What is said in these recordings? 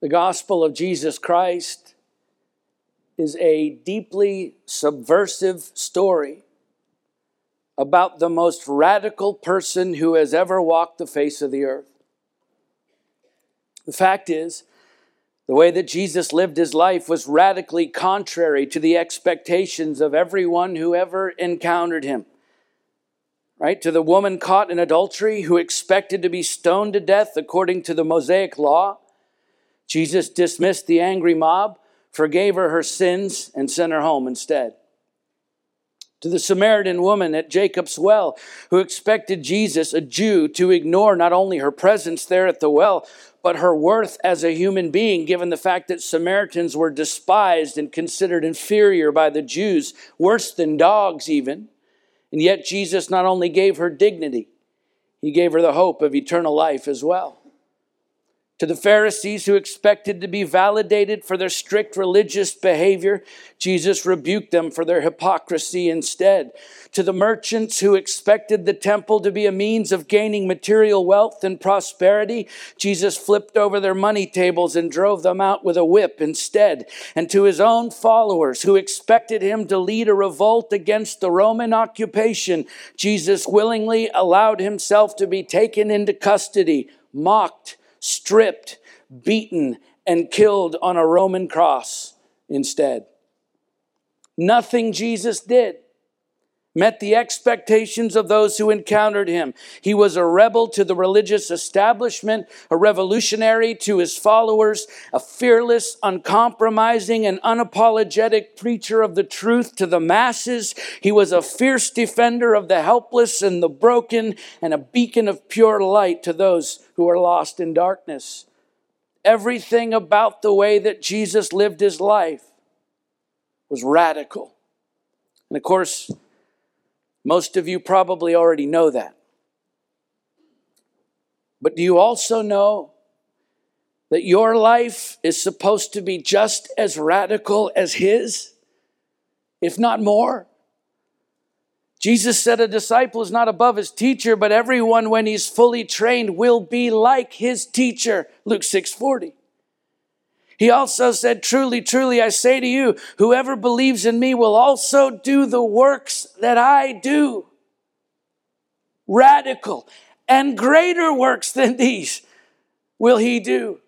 The gospel of Jesus Christ is a deeply subversive story about the most radical person who has ever walked the face of the earth. The fact is, the way that Jesus lived his life was radically contrary to the expectations of everyone who ever encountered him. Right? To the woman caught in adultery who expected to be stoned to death according to the Mosaic law, Jesus dismissed the angry mob, forgave her her sins, and sent her home instead to the Samaritan woman at Jacob's well who expected Jesus, a Jew, to ignore not only her presence there at the well, but her worth as a human being, given the fact that Samaritans were despised and considered inferior by the Jews, worse than dogs even. And yet, Jesus not only gave her dignity, he gave her the hope of eternal life as well. To the Pharisees who expected to be validated for their strict religious behavior, Jesus rebuked them for their hypocrisy instead. To the merchants who expected the temple to be a means of gaining material wealth and prosperity, Jesus flipped over their money tables and drove them out with a whip instead. And to his own followers who expected him to lead a revolt against the Roman occupation, Jesus willingly allowed himself to be taken into custody, mocked, stripped, beaten, and killed on a Roman cross instead. Nothing Jesus did met the expectations of those who encountered him. He was a rebel to the religious establishment, a revolutionary to his followers, a fearless, uncompromising, and unapologetic preacher of the truth to the masses. He was a fierce defender of the helpless and the broken, and a beacon of pure light to those who are lost in darkness. Everything about the way that Jesus lived his life was radical. And of course, most of you probably already know that. But do you also know that your life is supposed to be just as radical as His, if not more? Jesus said a disciple is not above his teacher, but everyone, when he's fully trained, will be like his teacher. Luke 6 40. He also said, Truly, truly, I say to you, whoever believes in me will also do the works that I do. Radical and greater works than these will he do.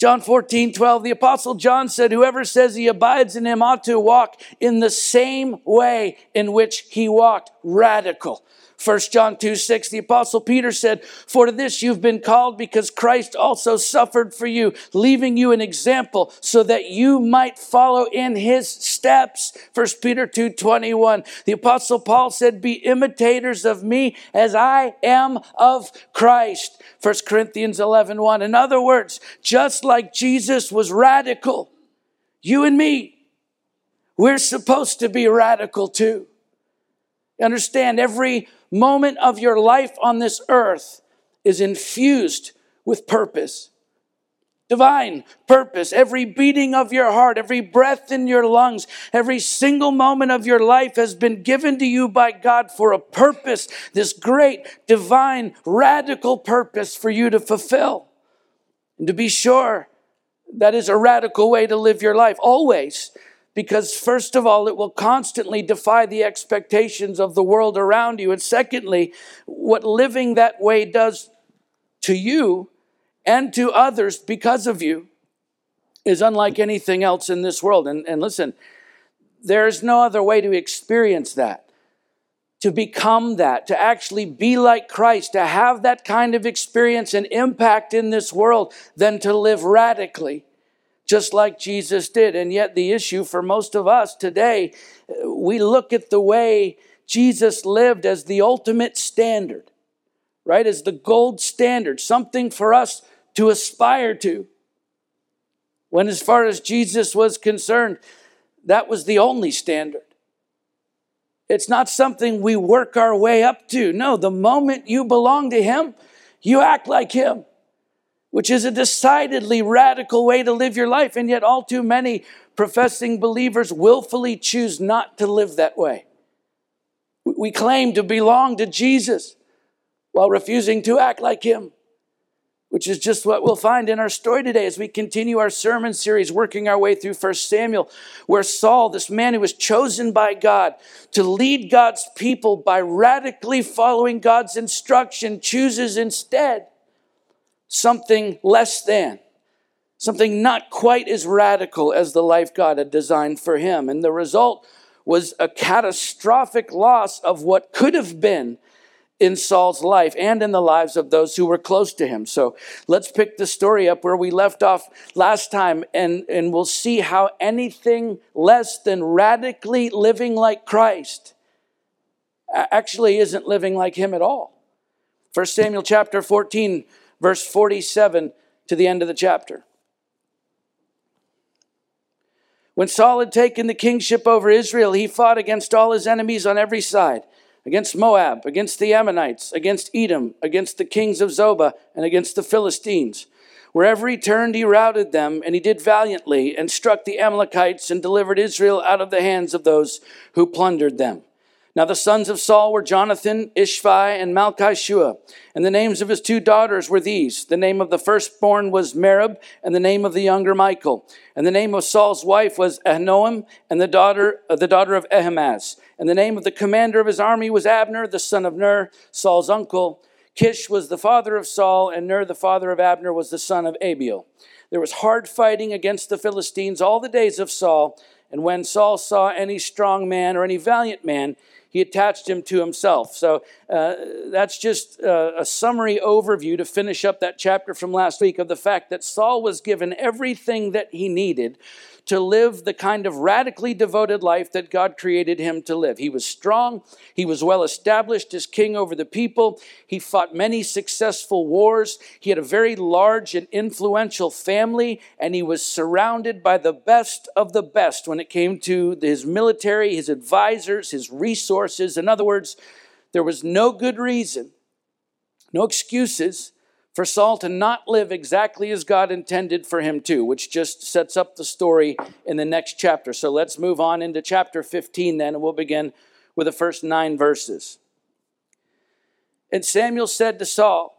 John 14, 12, the apostle John said, whoever says he abides in him ought to walk in the same way in which he walked. Radical. 1 John 2 6, the Apostle Peter said, For to this you've been called because Christ also suffered for you, leaving you an example so that you might follow in his steps. 1 Peter 2 21, the Apostle Paul said, Be imitators of me as I am of Christ. 1 Corinthians 11 1. In other words, just like Jesus was radical, you and me, we're supposed to be radical too. Understand every moment of your life on this earth is infused with purpose. Divine purpose. Every beating of your heart, every breath in your lungs, every single moment of your life has been given to you by God for a purpose. This great, divine, radical purpose for you to fulfill. And to be sure, that is a radical way to live your life. Always because, first of all, it will constantly defy the expectations of the world around you. And secondly, what living that way does to you and to others because of you is unlike anything else in this world. And, and listen, there's no other way to experience that, to become that, to actually be like Christ, to have that kind of experience and impact in this world than to live radically just like Jesus did. And yet, the issue for most of us today, we look at the way Jesus lived as the ultimate standard, right? As the gold standard, something for us to aspire to. When, as far as Jesus was concerned, that was the only standard. It's not something we work our way up to. No, the moment you belong to Him, you act like Him which is a decidedly radical way to live your life. And yet, all too many professing believers willfully choose not to live that way. We claim to belong to Jesus while refusing to act like Him. which is just what we'll find in our story today as we continue our sermon series, working our way through 1 Samuel, where Saul, this man who was chosen by God to lead God's people by radically following God's instruction, chooses instead something less than, something not quite as radical as the life God had designed for him. And the result was a catastrophic loss of what could have been in Saul's life and in the lives of those who were close to him. So let's pick the story up where we left off last time, and, and we'll see how anything less than radically living like Christ actually isn't living like him at all. 1 Samuel chapter 14, verse 47 to the end of the chapter. When Saul had taken the kingship over Israel, he fought against all his enemies on every side against Moab, against the Ammonites, against Edom, against the kings of Zobah, and against the Philistines. Wherever he turned, he routed them, and he did valiantly, and struck the Amalekites, and delivered Israel out of the hands of those who plundered them. Now the sons of Saul were Jonathan, Ishvi, and Malchishua. And the names of his two daughters were these. The name of the firstborn was Merab, and the name of the younger Michal. And the name of Saul's wife was Ahinoam, and the daughter, uh, the daughter of Ahimaaz. And the name of the commander of his army was Abner, the son of Ner, Saul's uncle. Kish was the father of Saul, and Ner, the father of Abner, was the son of Abiel. There was hard fighting against the Philistines all the days of Saul. And when Saul saw any strong man or any valiant man, he attached him to himself. So uh, that's just uh, a summary overview to finish up that chapter from last week of the fact that Saul was given everything that he needed to live the kind of radically devoted life that God created him to live. He was strong, he was well established as king over the people, he fought many successful wars, he had a very large and influential family, and he was surrounded by the best of the best when it came to his military, his advisors, his resources. In other words, there was no good reason, no excuses for Saul to not live exactly as God intended for him to, which just sets up the story in the next chapter. So let's move on into chapter 15 then, and we'll begin with the first nine verses. And Samuel said to Saul,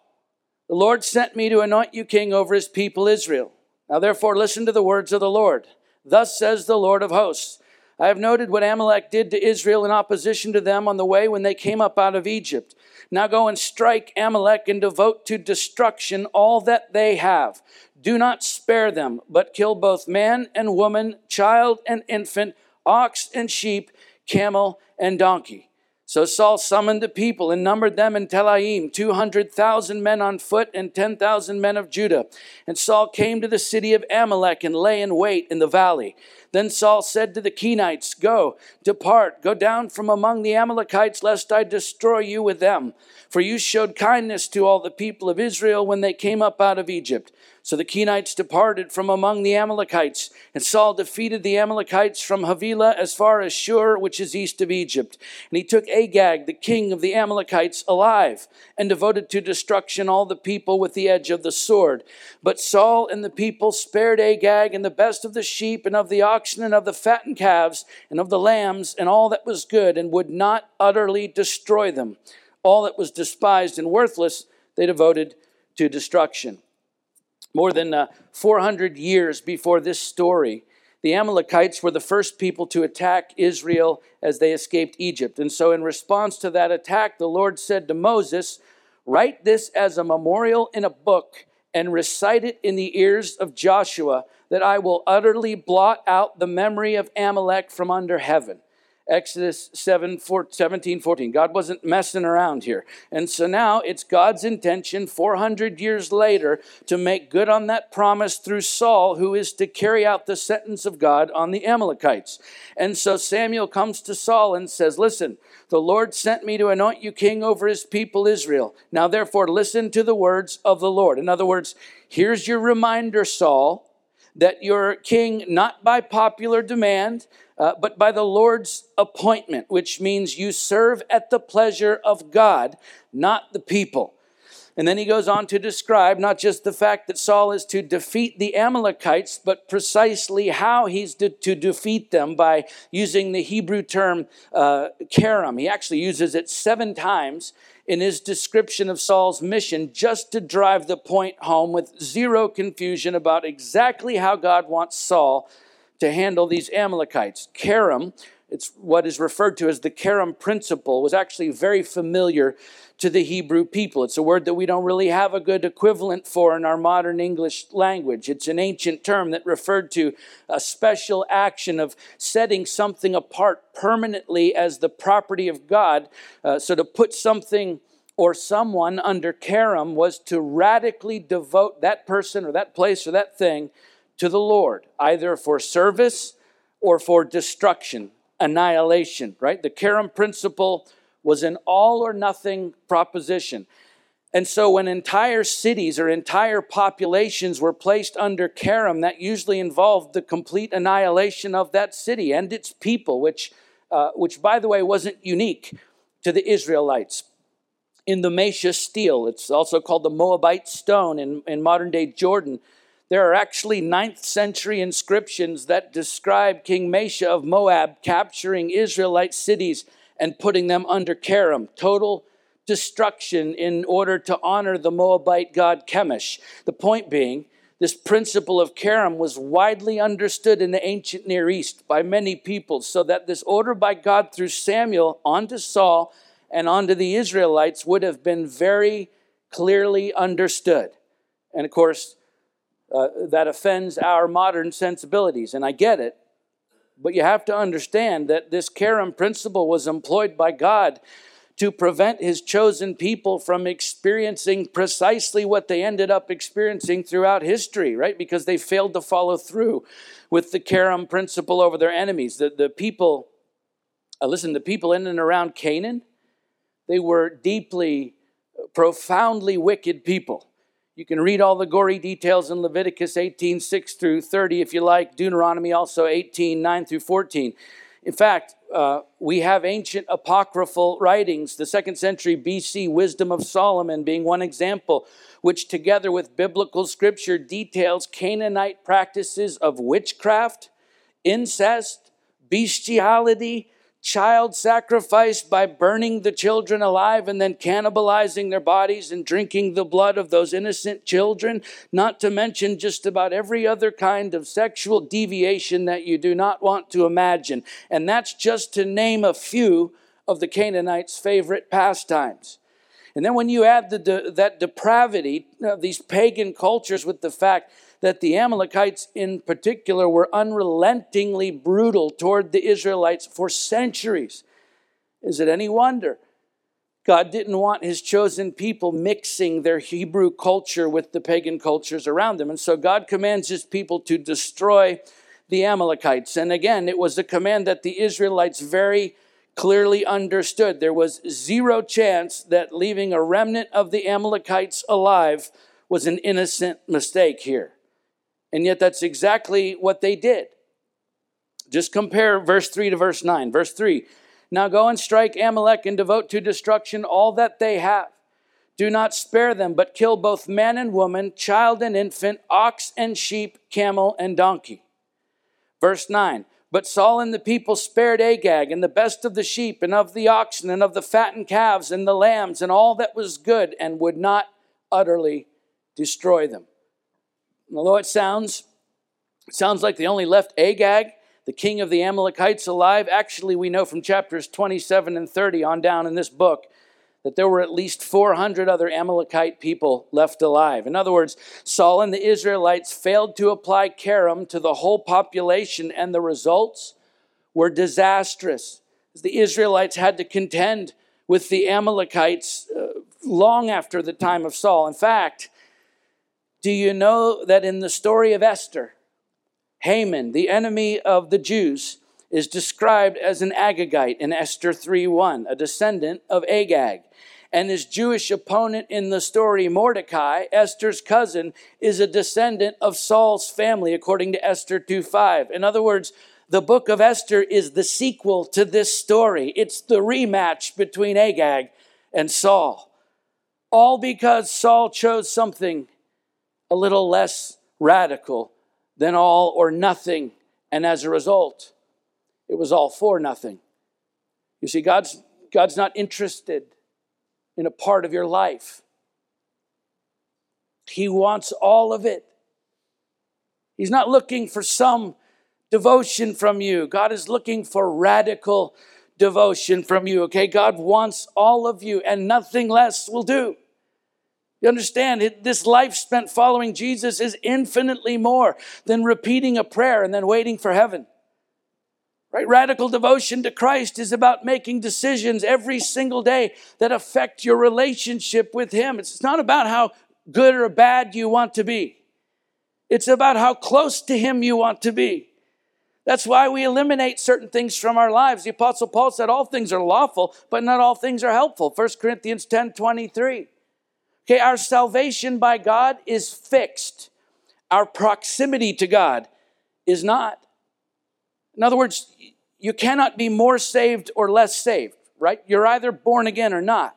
The Lord sent me to anoint you king over his people Israel. Now therefore listen to the words of the Lord. Thus says the Lord of hosts. I have noted what Amalek did to Israel in opposition to them on the way when they came up out of Egypt. Now go and strike Amalek and devote to destruction all that they have. Do not spare them, but kill both man and woman, child and infant, ox and sheep, camel and donkey. So Saul summoned the people and numbered them in Telaim, 200,000 men on foot and 10,000 men of Judah. And Saul came to the city of Amalek and lay in wait in the valley. Then Saul said to the Kenites, Go, depart, go down from among the Amalekites, lest I destroy you with them. For you showed kindness to all the people of Israel when they came up out of Egypt. So the Kenites departed from among the Amalekites, and Saul defeated the Amalekites from Havilah as far as Shur, which is east of Egypt. And he took Agag, the king of the Amalekites, alive, and devoted to destruction all the people with the edge of the sword. But Saul and the people spared Agag and the best of the sheep and of the oxen and of the fattened calves and of the lambs and all that was good, and would not utterly destroy them. All that was despised and worthless they devoted to destruction. More than uh, 400 years before this story, the Amalekites were the first people to attack Israel as they escaped Egypt. And so, in response to that attack, the Lord said to Moses, Write this as a memorial in a book and recite it in the ears of Joshua, that I will utterly blot out the memory of Amalek from under heaven. Exodus 7, 4, 17, 14. God wasn't messing around here. And so now it's God's intention 400 years later to make good on that promise through Saul, who is to carry out the sentence of God on the Amalekites. And so Samuel comes to Saul and says, Listen, the Lord sent me to anoint you king over his people Israel. Now therefore listen to the words of the Lord. In other words, here's your reminder, Saul that you're king not by popular demand, uh, but by the Lord's appointment, which means you serve at the pleasure of God, not the people. And then he goes on to describe not just the fact that Saul is to defeat the Amalekites, but precisely how he's to, to defeat them by using the Hebrew term uh, karam. He actually uses it seven times in his description of Saul's mission just to drive the point home with zero confusion about exactly how God wants Saul to handle these Amalekites. Karam, it's what is referred to as the Karam principle, was actually very familiar to the Hebrew people. It's a word that we don't really have a good equivalent for in our modern English language. It's an ancient term that referred to a special action of setting something apart permanently as the property of God. Uh, so to put something or someone under karam was to radically devote that person or that place or that thing to the Lord, either for service or for destruction, annihilation, right? The karam principle was an all or nothing proposition. And so, when entire cities or entire populations were placed under Karam, that usually involved the complete annihilation of that city and its people, which, uh, which by the way, wasn't unique to the Israelites. In the Mesha stele, it's also called the Moabite stone in, in modern day Jordan, there are actually 9th century inscriptions that describe King Mesha of Moab capturing Israelite cities and putting them under Karam, total destruction in order to honor the Moabite god Chemosh. The point being, this principle of Karam was widely understood in the ancient Near East by many people, so that this order by God through Samuel onto Saul and onto the Israelites would have been very clearly understood. And of course, uh, that offends our modern sensibilities, and I get it. But you have to understand that this Karam principle was employed by God to prevent his chosen people from experiencing precisely what they ended up experiencing throughout history, right? Because they failed to follow through with the Karam principle over their enemies. The, the people, uh, listen, the people in and around Canaan, they were deeply, profoundly wicked people. You can read all the gory details in Leviticus 18, 6 through 30 if you like, Deuteronomy also 18, 9 through 14. In fact, uh, we have ancient apocryphal writings, the second century BC Wisdom of Solomon being one example, which together with biblical scripture details Canaanite practices of witchcraft, incest, bestiality, child sacrifice by burning the children alive and then cannibalizing their bodies and drinking the blood of those innocent children, not to mention just about every other kind of sexual deviation that you do not want to imagine. And that's just to name a few of the Canaanites' favorite pastimes. And then when you add de- that depravity of these pagan cultures with the fact that the Amalekites in particular were unrelentingly brutal toward the Israelites for centuries. Is it any wonder? God didn't want his chosen people mixing their Hebrew culture with the pagan cultures around them. And so God commands his people to destroy the Amalekites. And again, it was a command that the Israelites very clearly understood. There was zero chance that leaving a remnant of the Amalekites alive was an innocent mistake here. And yet, that's exactly what they did. Just compare verse 3 to verse 9. Verse 3 Now go and strike Amalek and devote to destruction all that they have. Do not spare them, but kill both man and woman, child and infant, ox and sheep, camel and donkey. Verse 9 But Saul and the people spared Agag and the best of the sheep and of the oxen and of the fattened calves and the lambs and all that was good and would not utterly destroy them. Although it sounds, it sounds like they only left Agag, the king of the Amalekites, alive, actually, we know from chapters 27 and 30 on down in this book that there were at least 400 other Amalekite people left alive. In other words, Saul and the Israelites failed to apply Karam to the whole population, and the results were disastrous. The Israelites had to contend with the Amalekites uh, long after the time of Saul. In fact, do you know that in the story of Esther, Haman, the enemy of the Jews, is described as an Agagite in Esther 3:1, a descendant of Agag. And his Jewish opponent in the story, Mordecai, Esther's cousin, is a descendant of Saul's family, according to Esther 2:5. In other words, the book of Esther is the sequel to this story. It's the rematch between Agag and Saul. All because Saul chose something a little less radical than all or nothing. And as a result, it was all for nothing. You see, God's, God's not interested in a part of your life. He wants all of it. He's not looking for some devotion from you. God is looking for radical devotion from you, okay? God wants all of you, and nothing less will do. You understand, this life spent following Jesus is infinitely more than repeating a prayer and then waiting for heaven. Right? Radical devotion to Christ is about making decisions every single day that affect your relationship with Him. It's not about how good or bad you want to be, it's about how close to Him you want to be. That's why we eliminate certain things from our lives. The Apostle Paul said, All things are lawful, but not all things are helpful. 1 Corinthians 10 23. Okay, our salvation by God is fixed, our proximity to God is not. In other words, you cannot be more saved or less saved, right? You're either born again or not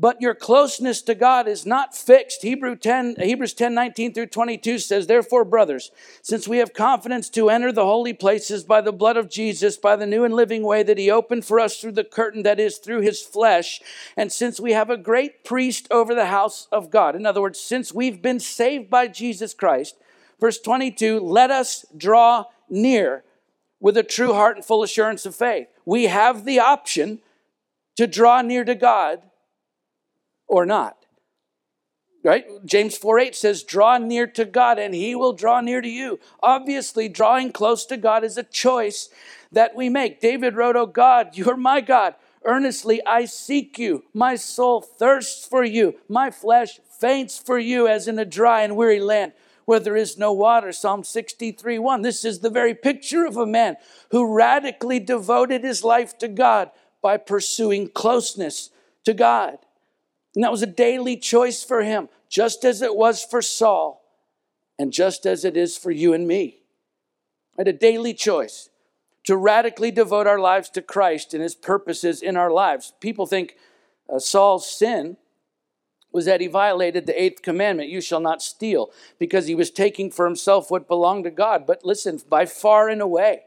but your closeness to God is not fixed. Hebrew 10, Hebrews 10 19 through 22 says, Therefore, brothers, since we have confidence to enter the holy places by the blood of Jesus, by the new and living way that he opened for us through the curtain that is through his flesh, and since we have a great priest over the house of God, in other words, since we've been saved by Jesus Christ, verse 22, let us draw near with a true heart and full assurance of faith. We have the option to draw near to God or not. Right? James 4 8 says, Draw near to God and he will draw near to you. Obviously, drawing close to God is a choice that we make. David wrote, Oh God, you're my God. Earnestly I seek you. My soul thirsts for you. My flesh faints for you as in a dry and weary land where there is no water. Psalm 63 1. This is the very picture of a man who radically devoted his life to God by pursuing closeness to God. And that was a daily choice for him, just as it was for Saul, and just as it is for you and me. Had a daily choice to radically devote our lives to Christ and his purposes in our lives. People think uh, Saul's sin was that he violated the eighth commandment you shall not steal because he was taking for himself what belonged to God. But listen, by far and away,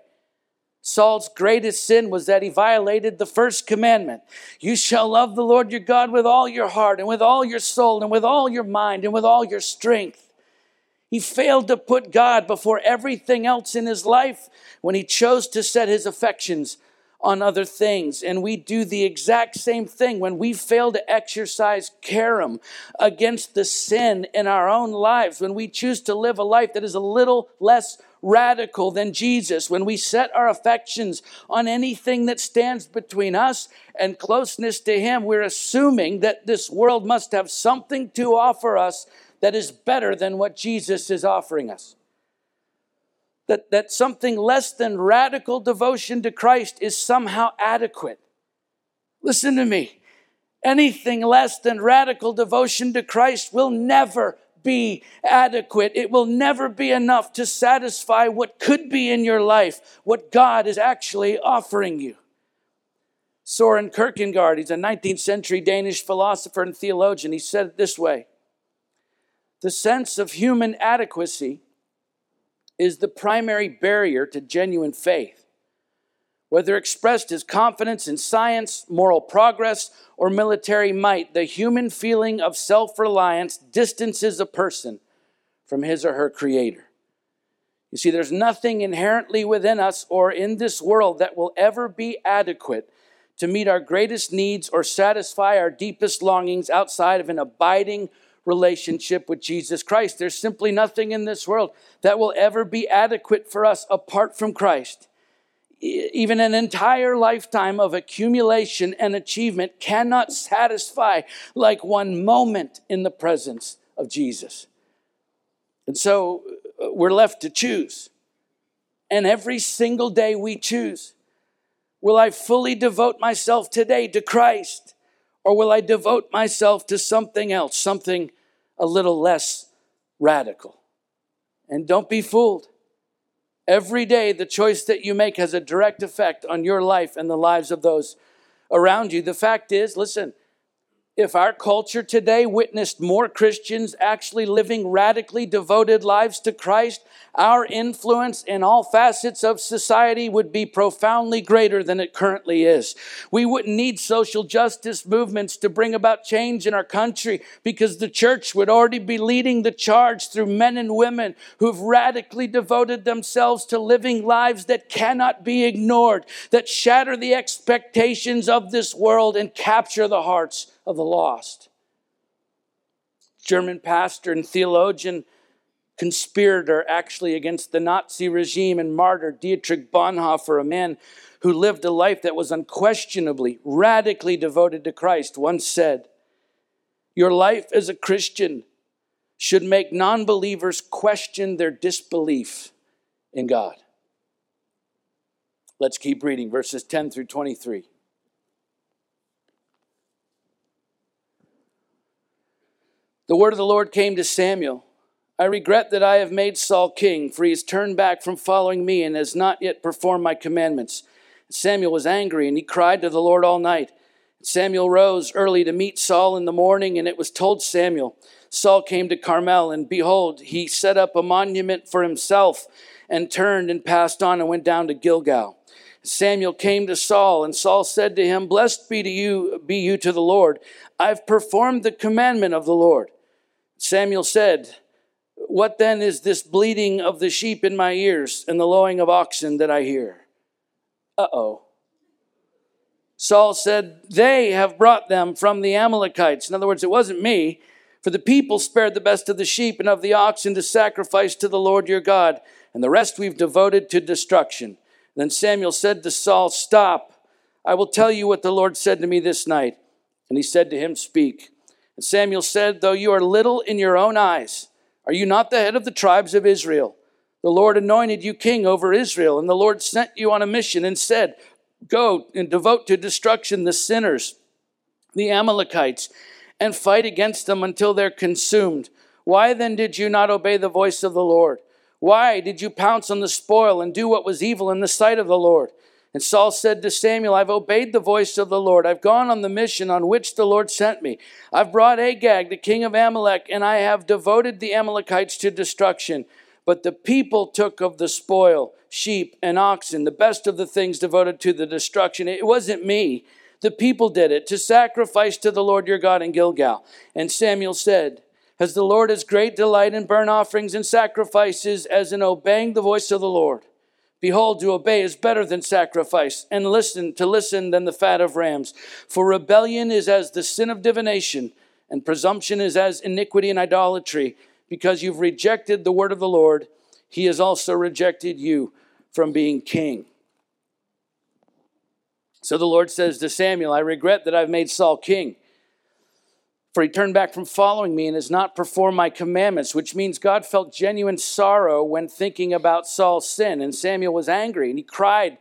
Saul's greatest sin was that he violated the first commandment. You shall love the Lord your God with all your heart and with all your soul and with all your mind and with all your strength. He failed to put God before everything else in his life when he chose to set his affections on other things. And we do the exact same thing when we fail to exercise carom against the sin in our own lives, when we choose to live a life that is a little less radical than Jesus, when we set our affections on anything that stands between us and closeness to Him, we're assuming that this world must have something to offer us that is better than what Jesus is offering us. That, that something less than radical devotion to Christ is somehow adequate. Listen to me. Anything less than radical devotion to Christ will never be adequate. It will never be enough to satisfy what could be in your life, what God is actually offering you. Soren Kierkegaard, he's a 19th century Danish philosopher and theologian, he said it this way The sense of human adequacy is the primary barrier to genuine faith whether expressed as confidence in science, moral progress, or military might, the human feeling of self reliance distances a person from his or her creator. You see, there's nothing inherently within us or in this world that will ever be adequate to meet our greatest needs or satisfy our deepest longings outside of an abiding relationship with Jesus Christ. There's simply nothing in this world that will ever be adequate for us apart from Christ even an entire lifetime of accumulation and achievement cannot satisfy like one moment in the presence of Jesus. And so uh, we're left to choose. And every single day we choose will I fully devote myself today to Christ, or will I devote myself to something else, something a little less radical? And don't be fooled. Every day, the choice that you make has a direct effect on your life and the lives of those around you. The fact is, listen, if our culture today witnessed more Christians actually living radically devoted lives to Christ, our influence in all facets of society would be profoundly greater than it currently is. We wouldn't need social justice movements to bring about change in our country because the church would already be leading the charge through men and women who've radically devoted themselves to living lives that cannot be ignored, that shatter the expectations of this world and capture the hearts of the lost. German pastor and theologian, conspirator actually against the Nazi regime and martyr Dietrich Bonhoeffer, a man who lived a life that was unquestionably, radically devoted to Christ, once said, Your life as a Christian should make non believers question their disbelief in God. Let's keep reading verses 10 through 23. The word of the Lord came to Samuel. I regret that I have made Saul king, for he has turned back from following me and has not yet performed my commandments. Samuel was angry, and he cried to the Lord all night. Samuel rose early to meet Saul in the morning, and it was told Samuel. Saul came to Carmel, and behold, he set up a monument for himself, and turned and passed on and went down to Gilgal. Samuel came to Saul, and Saul said to him, Blessed be to you, be you to the Lord. I've performed the commandment of the Lord. Samuel said, What then is this bleating of the sheep in my ears and the lowing of oxen that I hear? Uh oh. Saul said, They have brought them from the Amalekites. In other words, it wasn't me, for the people spared the best of the sheep and of the oxen to sacrifice to the Lord your God, and the rest we've devoted to destruction. Then Samuel said to Saul, Stop. I will tell you what the Lord said to me this night. And he said to him, Speak. And Samuel said, Though you are little in your own eyes, are you not the head of the tribes of Israel? The Lord anointed you king over Israel, and the Lord sent you on a mission and said, Go and devote to destruction the sinners, the Amalekites, and fight against them until they're consumed. Why then did you not obey the voice of the Lord? Why did you pounce on the spoil and do what was evil in the sight of the Lord? And Saul said to Samuel, I've obeyed the voice of the Lord. I've gone on the mission on which the Lord sent me. I've brought Agag, the king of Amalek, and I have devoted the Amalekites to destruction. But the people took of the spoil, sheep and oxen, the best of the things devoted to the destruction. It wasn't me. The people did it to sacrifice to the Lord your God in Gilgal. And Samuel said, Has the Lord as great delight in burnt offerings and sacrifices as in obeying the voice of the Lord? Behold, to obey is better than sacrifice, and listen to listen than the fat of rams. For rebellion is as the sin of divination, and presumption is as iniquity and idolatry. Because you've rejected the word of the Lord, he has also rejected you from being king. So the Lord says to Samuel, I regret that I've made Saul king for he turned back from following me and has not performed my commandments, which means God felt genuine sorrow when thinking about Saul's sin. And Samuel was angry and he cried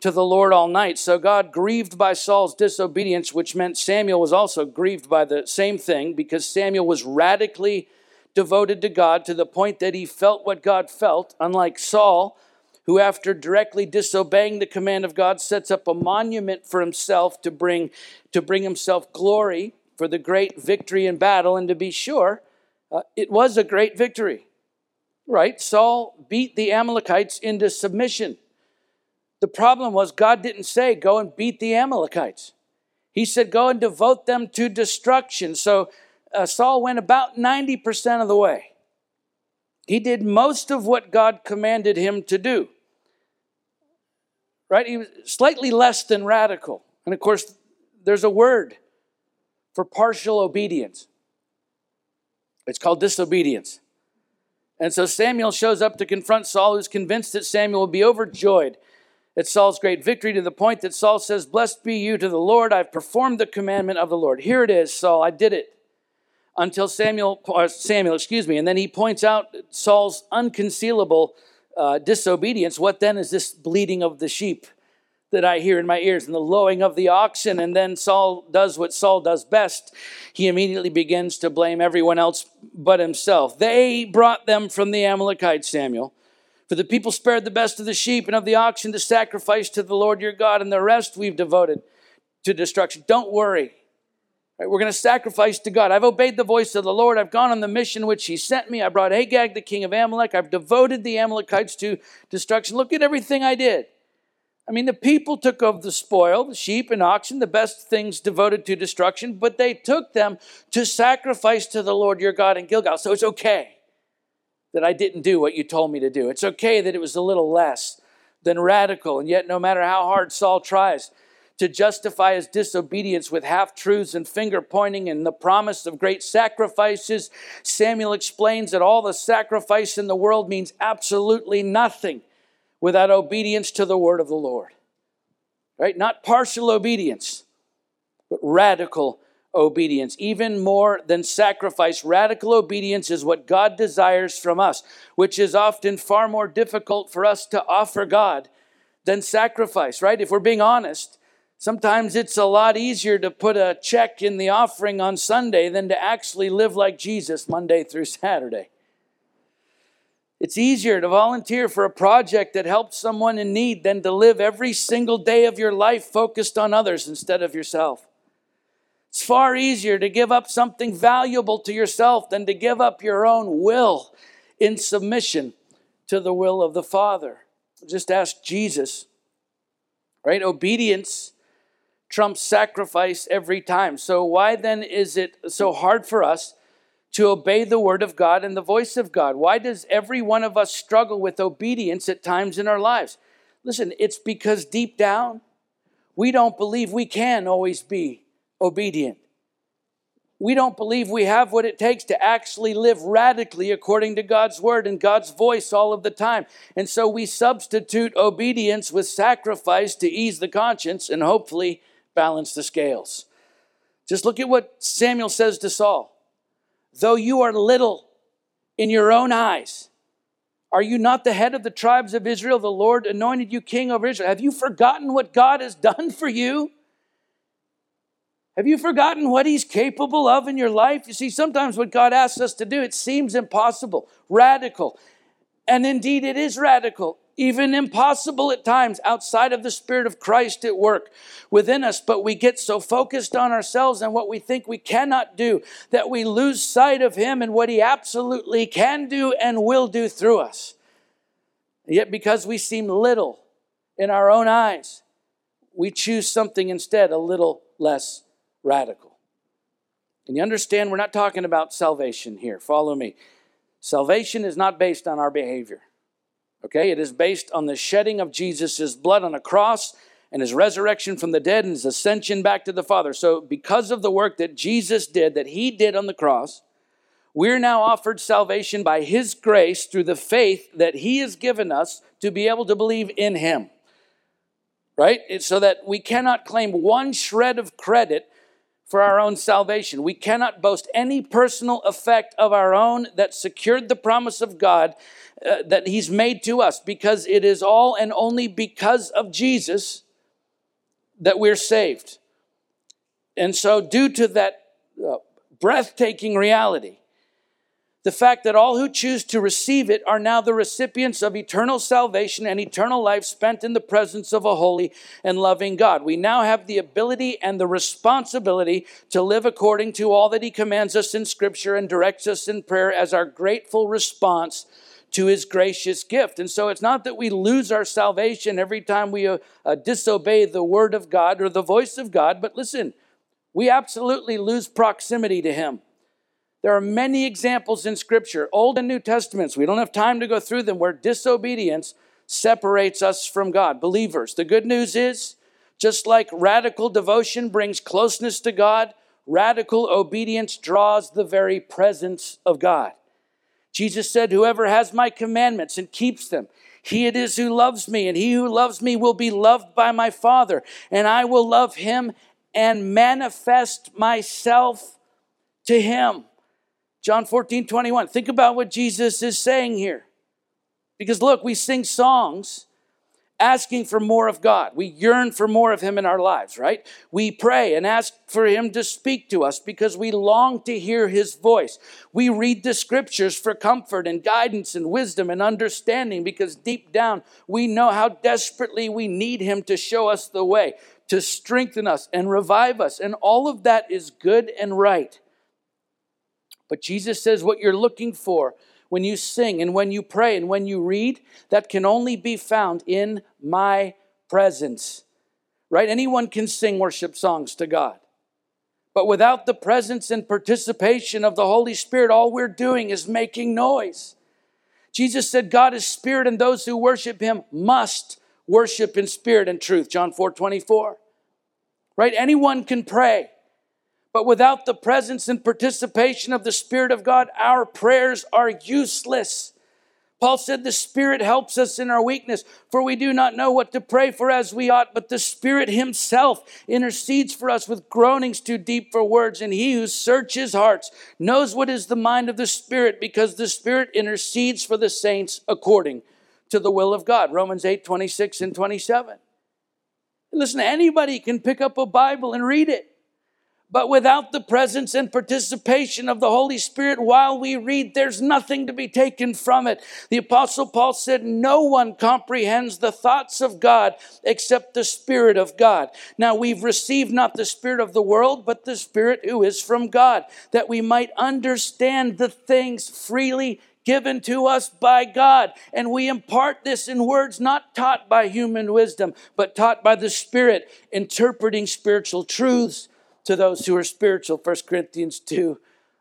to the Lord all night. So God, grieved by Saul's disobedience, which meant Samuel was also grieved by the same thing because Samuel was radically devoted to God to the point that he felt what God felt, unlike Saul, who, after directly disobeying the command of God, sets up a monument for himself to bring, to bring himself glory for the great victory in battle. And to be sure, uh, it was a great victory, right? Saul beat the Amalekites into submission. The problem was God didn't say, go and beat the Amalekites. He said, go and devote them to destruction. So uh, Saul went about 90% of the way. He did most of what God commanded him to do. Right? He was slightly less than radical. And of course, there's a word for partial obedience. It's called disobedience. And so Samuel shows up to confront Saul, who's convinced that Samuel will be overjoyed at Saul's great victory to the point that Saul says, Blessed be you to the Lord, I've performed the commandment of the Lord. Here it is, Saul, I did it. Until Samuel, uh, Samuel, excuse me, and then he points out Saul's unconcealable uh, disobedience. What then is this bleating of the sheep? That I hear in my ears and the lowing of the oxen. And then Saul does what Saul does best. He immediately begins to blame everyone else but himself. They brought them from the Amalekites, Samuel. For the people spared the best of the sheep and of the oxen to sacrifice to the Lord your God, and the rest we've devoted to destruction. Don't worry. We're going to sacrifice to God. I've obeyed the voice of the Lord. I've gone on the mission which He sent me. I brought Agag, the king of Amalek. I've devoted the Amalekites to destruction. Look at everything I did. I mean, the people took of the spoil, the sheep and oxen, the best things devoted to destruction, but they took them to sacrifice to the Lord your God in Gilgal. So it's okay that I didn't do what you told me to do. It's okay that it was a little less than radical. And yet, no matter how hard Saul tries, to justify his disobedience with half truths and finger pointing and the promise of great sacrifices. Samuel explains that all the sacrifice in the world means absolutely nothing without obedience to the word of the Lord. Right? Not partial obedience, but radical obedience. Even more than sacrifice, radical obedience is what God desires from us, which is often far more difficult for us to offer God than sacrifice, right? If we're being honest, Sometimes it's a lot easier to put a check in the offering on Sunday than to actually live like Jesus Monday through Saturday. It's easier to volunteer for a project that helps someone in need than to live every single day of your life focused on others instead of yourself. It's far easier to give up something valuable to yourself than to give up your own will in submission to the will of the Father. Just ask Jesus, right? Obedience trumps sacrifice every time. So, why then is it so hard for us to obey the word of God and the voice of God? Why does every one of us struggle with obedience at times in our lives? Listen, it's because deep down, we don't believe we can always be obedient. We don't believe we have what it takes to actually live radically according to God's word and God's voice all of the time. And so we substitute obedience with sacrifice to ease the conscience and hopefully balance the scales. Just look at what Samuel says to Saul. Though you are little in your own eyes, are you not the head of the tribes of Israel? The Lord anointed you king over Israel. Have you forgotten what God has done for you? Have you forgotten what He's capable of in your life? You see, sometimes what God asks us to do, it seems impossible, radical. And indeed, it is radical even impossible at times outside of the Spirit of Christ at work within us. But we get so focused on ourselves and what we think we cannot do that we lose sight of Him and what He absolutely can do and will do through us. Yet, because we seem little in our own eyes, we choose something instead a little less radical. And you understand, we're not talking about salvation here. Follow me. Salvation is not based on our behavior. Okay, it is based on the shedding of Jesus' blood on a cross and his resurrection from the dead and his ascension back to the Father. So, because of the work that Jesus did, that he did on the cross, we're now offered salvation by his grace through the faith that he has given us to be able to believe in him. Right? It's so that we cannot claim one shred of credit for our own salvation. We cannot boast any personal effect of our own that secured the promise of God uh, that He's made to us because it is all and only because of Jesus that we're saved. And so, due to that uh, breathtaking reality, the fact that all who choose to receive it are now the recipients of eternal salvation and eternal life spent in the presence of a holy and loving God. We now have the ability and the responsibility to live according to all that He commands us in Scripture and directs us in prayer as our grateful response to His gracious gift. And so it's not that we lose our salvation every time we uh, uh, disobey the Word of God or the voice of God, but listen, we absolutely lose proximity to Him. There are many examples in Scripture, Old and New Testaments. We don't have time to go through them where disobedience separates us from God. Believers, the good news is just like radical devotion brings closeness to God, radical obedience draws the very presence of God. Jesus said, Whoever has my commandments and keeps them, he it is who loves me, and he who loves me will be loved by my Father, and I will love him and manifest myself to him. John 14, 21. Think about what Jesus is saying here. Because look, we sing songs asking for more of God. We yearn for more of Him in our lives, right? We pray and ask for Him to speak to us because we long to hear His voice. We read the scriptures for comfort and guidance and wisdom and understanding because deep down we know how desperately we need Him to show us the way to strengthen us and revive us. And all of that is good and right. But Jesus says what you're looking for when you sing and when you pray and when you read, that can only be found in my presence. Right? Anyone can sing worship songs to God. But without the presence and participation of the Holy Spirit, all we're doing is making noise. Jesus said, God is spirit, and those who worship him must worship in spirit and truth. John 4 24. Right? Anyone can pray. But without the presence and participation of the Spirit of God, our prayers are useless. Paul said, The Spirit helps us in our weakness, for we do not know what to pray for as we ought, but the Spirit Himself intercedes for us with groanings too deep for words. And He who searches hearts knows what is the mind of the Spirit, because the Spirit intercedes for the saints according to the will of God. Romans 8 26 and 27. Listen, anybody can pick up a Bible and read it. But without the presence and participation of the Holy Spirit while we read, there's nothing to be taken from it. The Apostle Paul said, No one comprehends the thoughts of God except the Spirit of God. Now we've received not the Spirit of the world, but the Spirit who is from God, that we might understand the things freely given to us by God. And we impart this in words not taught by human wisdom, but taught by the Spirit, interpreting spiritual truths to those who are spiritual. 1 Corinthians 2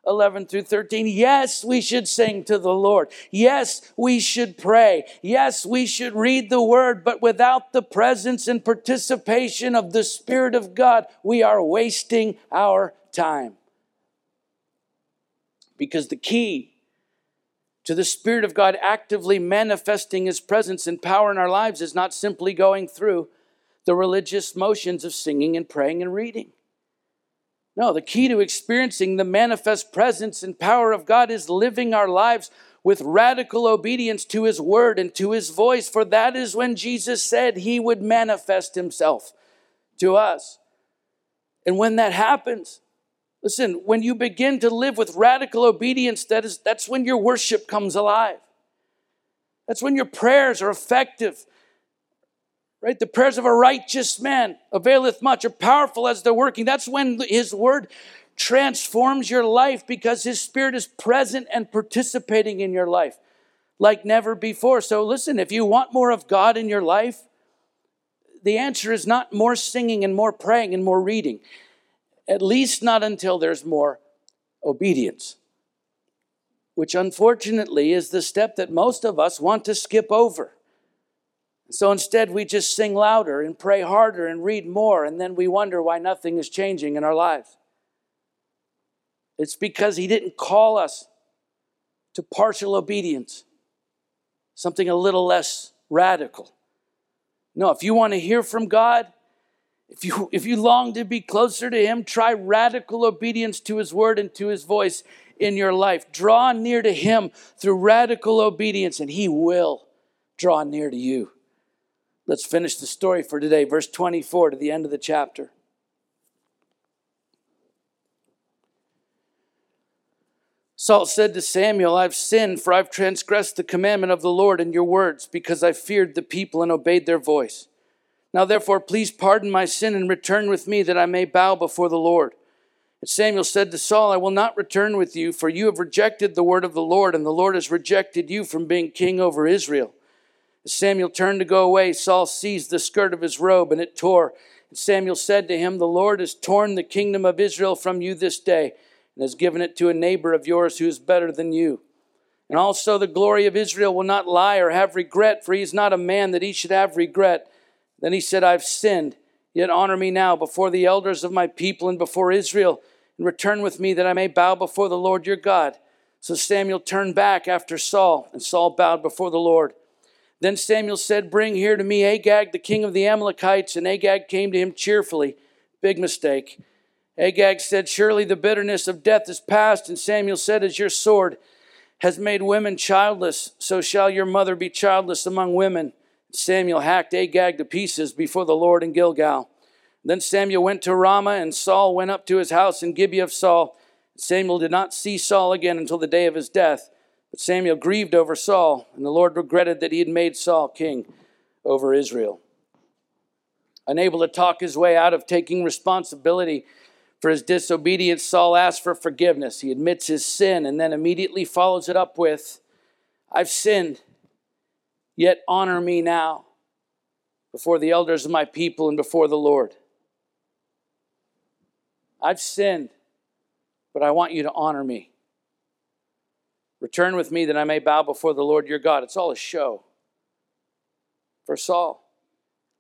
11 through 13. Yes, we should sing to the Lord. Yes, we should pray. Yes, we should read the word, but without the presence and participation of the Spirit of God, we are wasting our time. Because the key to the Spirit of God actively manifesting His presence and power in our lives is not simply going through the religious motions of singing and praying and reading. No, the key to experiencing the manifest presence and power of God is living our lives with radical obedience to His word and to His voice, for that is when Jesus said He would manifest Himself to us. And when that happens, listen, when you begin to live with radical obedience, that is, that's when your worship comes alive. That's when your prayers are effective. Right? The prayers of a righteous man availeth much, are powerful as they're working. That's when his word transforms your life because his spirit is present and participating in your life like never before. So listen, if you want more of God in your life, the answer is not more singing and more praying and more reading. At least not until there's more obedience, which unfortunately is the step that most of us want to skip over. So instead, we just sing louder and pray harder and read more, and then we wonder why nothing is changing in our lives. It's because He didn't call us to partial obedience, something a little less radical. No, if you want to hear from God, if you, if you long to be closer to Him, try radical obedience to His word and to His voice in your life. Draw near to Him through radical obedience, and He will draw near to you. Let's finish the story for today, verse 24 to the end of the chapter. Saul said to Samuel, I've sinned, for I've transgressed the commandment of the Lord in your words, because I feared the people and obeyed their voice. Now, therefore, please pardon my sin and return with me, that I may bow before the Lord. And Samuel said to Saul, I will not return with you, for you have rejected the word of the Lord, and the Lord has rejected you from being king over Israel. As Samuel turned to go away, Saul seized the skirt of his robe, and it tore. And Samuel said to him, The Lord has torn the kingdom of Israel from you this day, and has given it to a neighbor of yours who is better than you. And also the glory of Israel will not lie or have regret, for he is not a man that he should have regret. Then he said, I've sinned, yet honor me now before the elders of my people and before Israel, and return with me that I may bow before the Lord your God. So Samuel turned back after Saul, and Saul bowed before the Lord. Then Samuel said, Bring here to me Agag, the king of the Amalekites. And Agag came to him cheerfully. Big mistake. Agag said, Surely the bitterness of death is past. And Samuel said, As your sword has made women childless, so shall your mother be childless among women. Samuel hacked Agag to pieces before the Lord in Gilgal. Then Samuel went to Ramah, and Saul went up to his house in Gibeah of Saul. Samuel did not see Saul again until the day of his death. But Samuel grieved over Saul, and the Lord regretted that he had made Saul king over Israel. Unable to talk his way out of taking responsibility for his disobedience, Saul asks for forgiveness. He admits his sin and then immediately follows it up with, I've sinned, yet honor me now before the elders of my people and before the Lord. I've sinned, but I want you to honor me. Return with me that I may bow before the Lord your God. It's all a show. For Saul,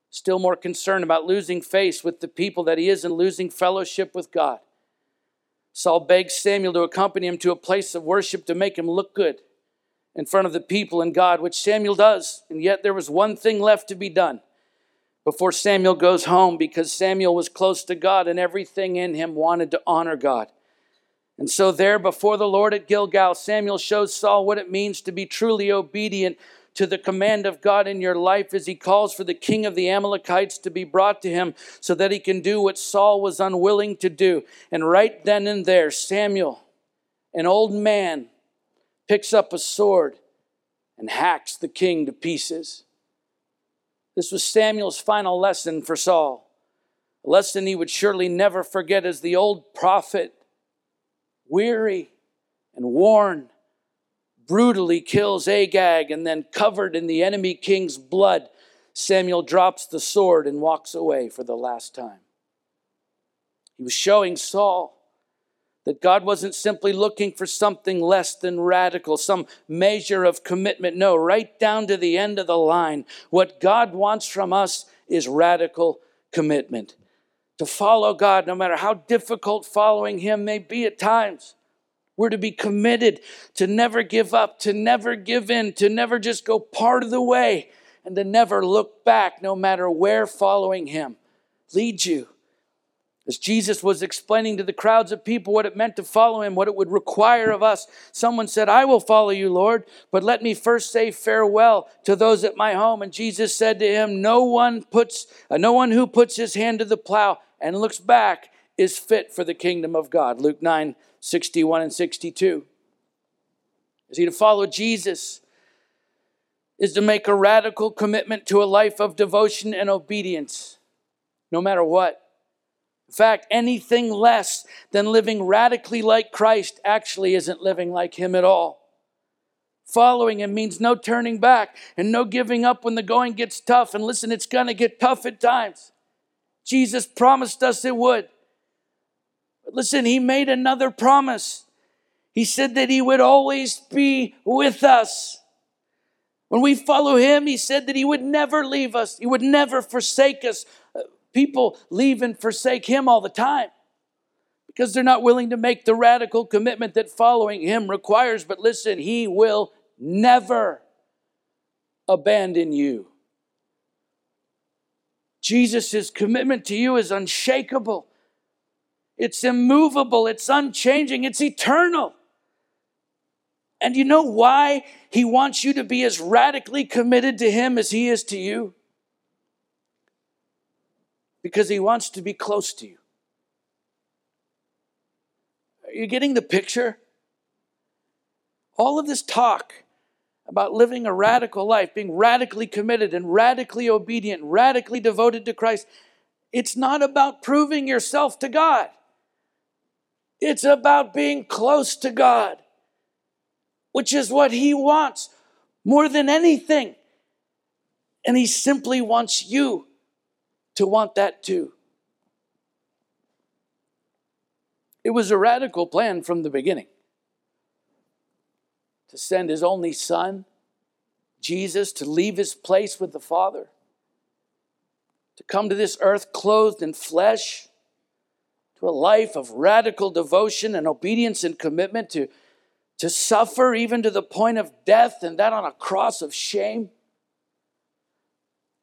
still more concerned about losing face with the people that he is and losing fellowship with God. Saul begs Samuel to accompany him to a place of worship to make him look good in front of the people and God, which Samuel does. And yet there was one thing left to be done before Samuel goes home because Samuel was close to God and everything in him wanted to honor God. And so, there before the Lord at Gilgal, Samuel shows Saul what it means to be truly obedient to the command of God in your life as he calls for the king of the Amalekites to be brought to him so that he can do what Saul was unwilling to do. And right then and there, Samuel, an old man, picks up a sword and hacks the king to pieces. This was Samuel's final lesson for Saul, a lesson he would surely never forget as the old prophet, weary and worn, brutally kills Agag and then covered in the enemy king's blood, Samuel drops the sword and walks away for the last time. He was showing Saul that God wasn't simply looking for something less than radical, some measure of commitment. No, right down to the end of the line. What God wants from us is radical commitment. To follow God, no matter how difficult following Him may be at times. We're to be committed to never give up, to never give in, to never just go part of the way, and to never look back, no matter where following Him leads you. As Jesus was explaining to the crowds of people what it meant to follow him, what it would require of us, someone said, I will follow you, Lord, but let me first say farewell to those at my home. And Jesus said to him, No one puts, uh, no one who puts his hand to the plow and looks back is fit for the kingdom of God. Luke 9, 61 and 62. Is he to follow Jesus? Is to make a radical commitment to a life of devotion and obedience, no matter what. In fact, anything less than living radically like Christ actually isn't living like Him at all. Following Him means no turning back and no giving up when the going gets tough. And listen, it's going to get tough at times. Jesus promised us it would. But listen, He made another promise. He said that He would always be with us. When we follow Him, He said that He would never leave us, He would never forsake us. Uh, people leave and forsake him all the time because they're not willing to make the radical commitment that following him requires. But listen, he will never abandon you. Jesus' commitment to you is unshakable, it's immovable, it's unchanging, it's eternal. And you know why he wants you to be as radically committed to him as he is to you? because he wants to be close to you. Are you getting the picture? All of this talk about living a radical life, being radically committed and radically obedient, radically devoted to Christ, it's not about proving yourself to God. It's about being close to God, which is what He wants more than anything. And He simply wants you to want that too. It was a radical plan from the beginning to send his only son, Jesus, to leave his place with the Father, to come to this earth clothed in flesh, to a life of radical devotion and obedience and commitment, to, to suffer even to the point of death, and that on a cross of shame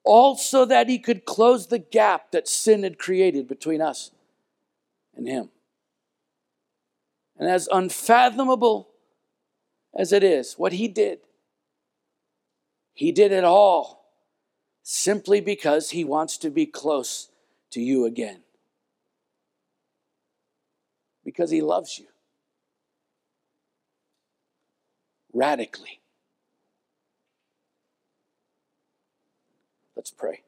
all so that he could close the gap that sin had created between us and him. And as unfathomable as it is, what he did, he did it all simply because he wants to be close to you again. Because he loves you radically. Let's pray.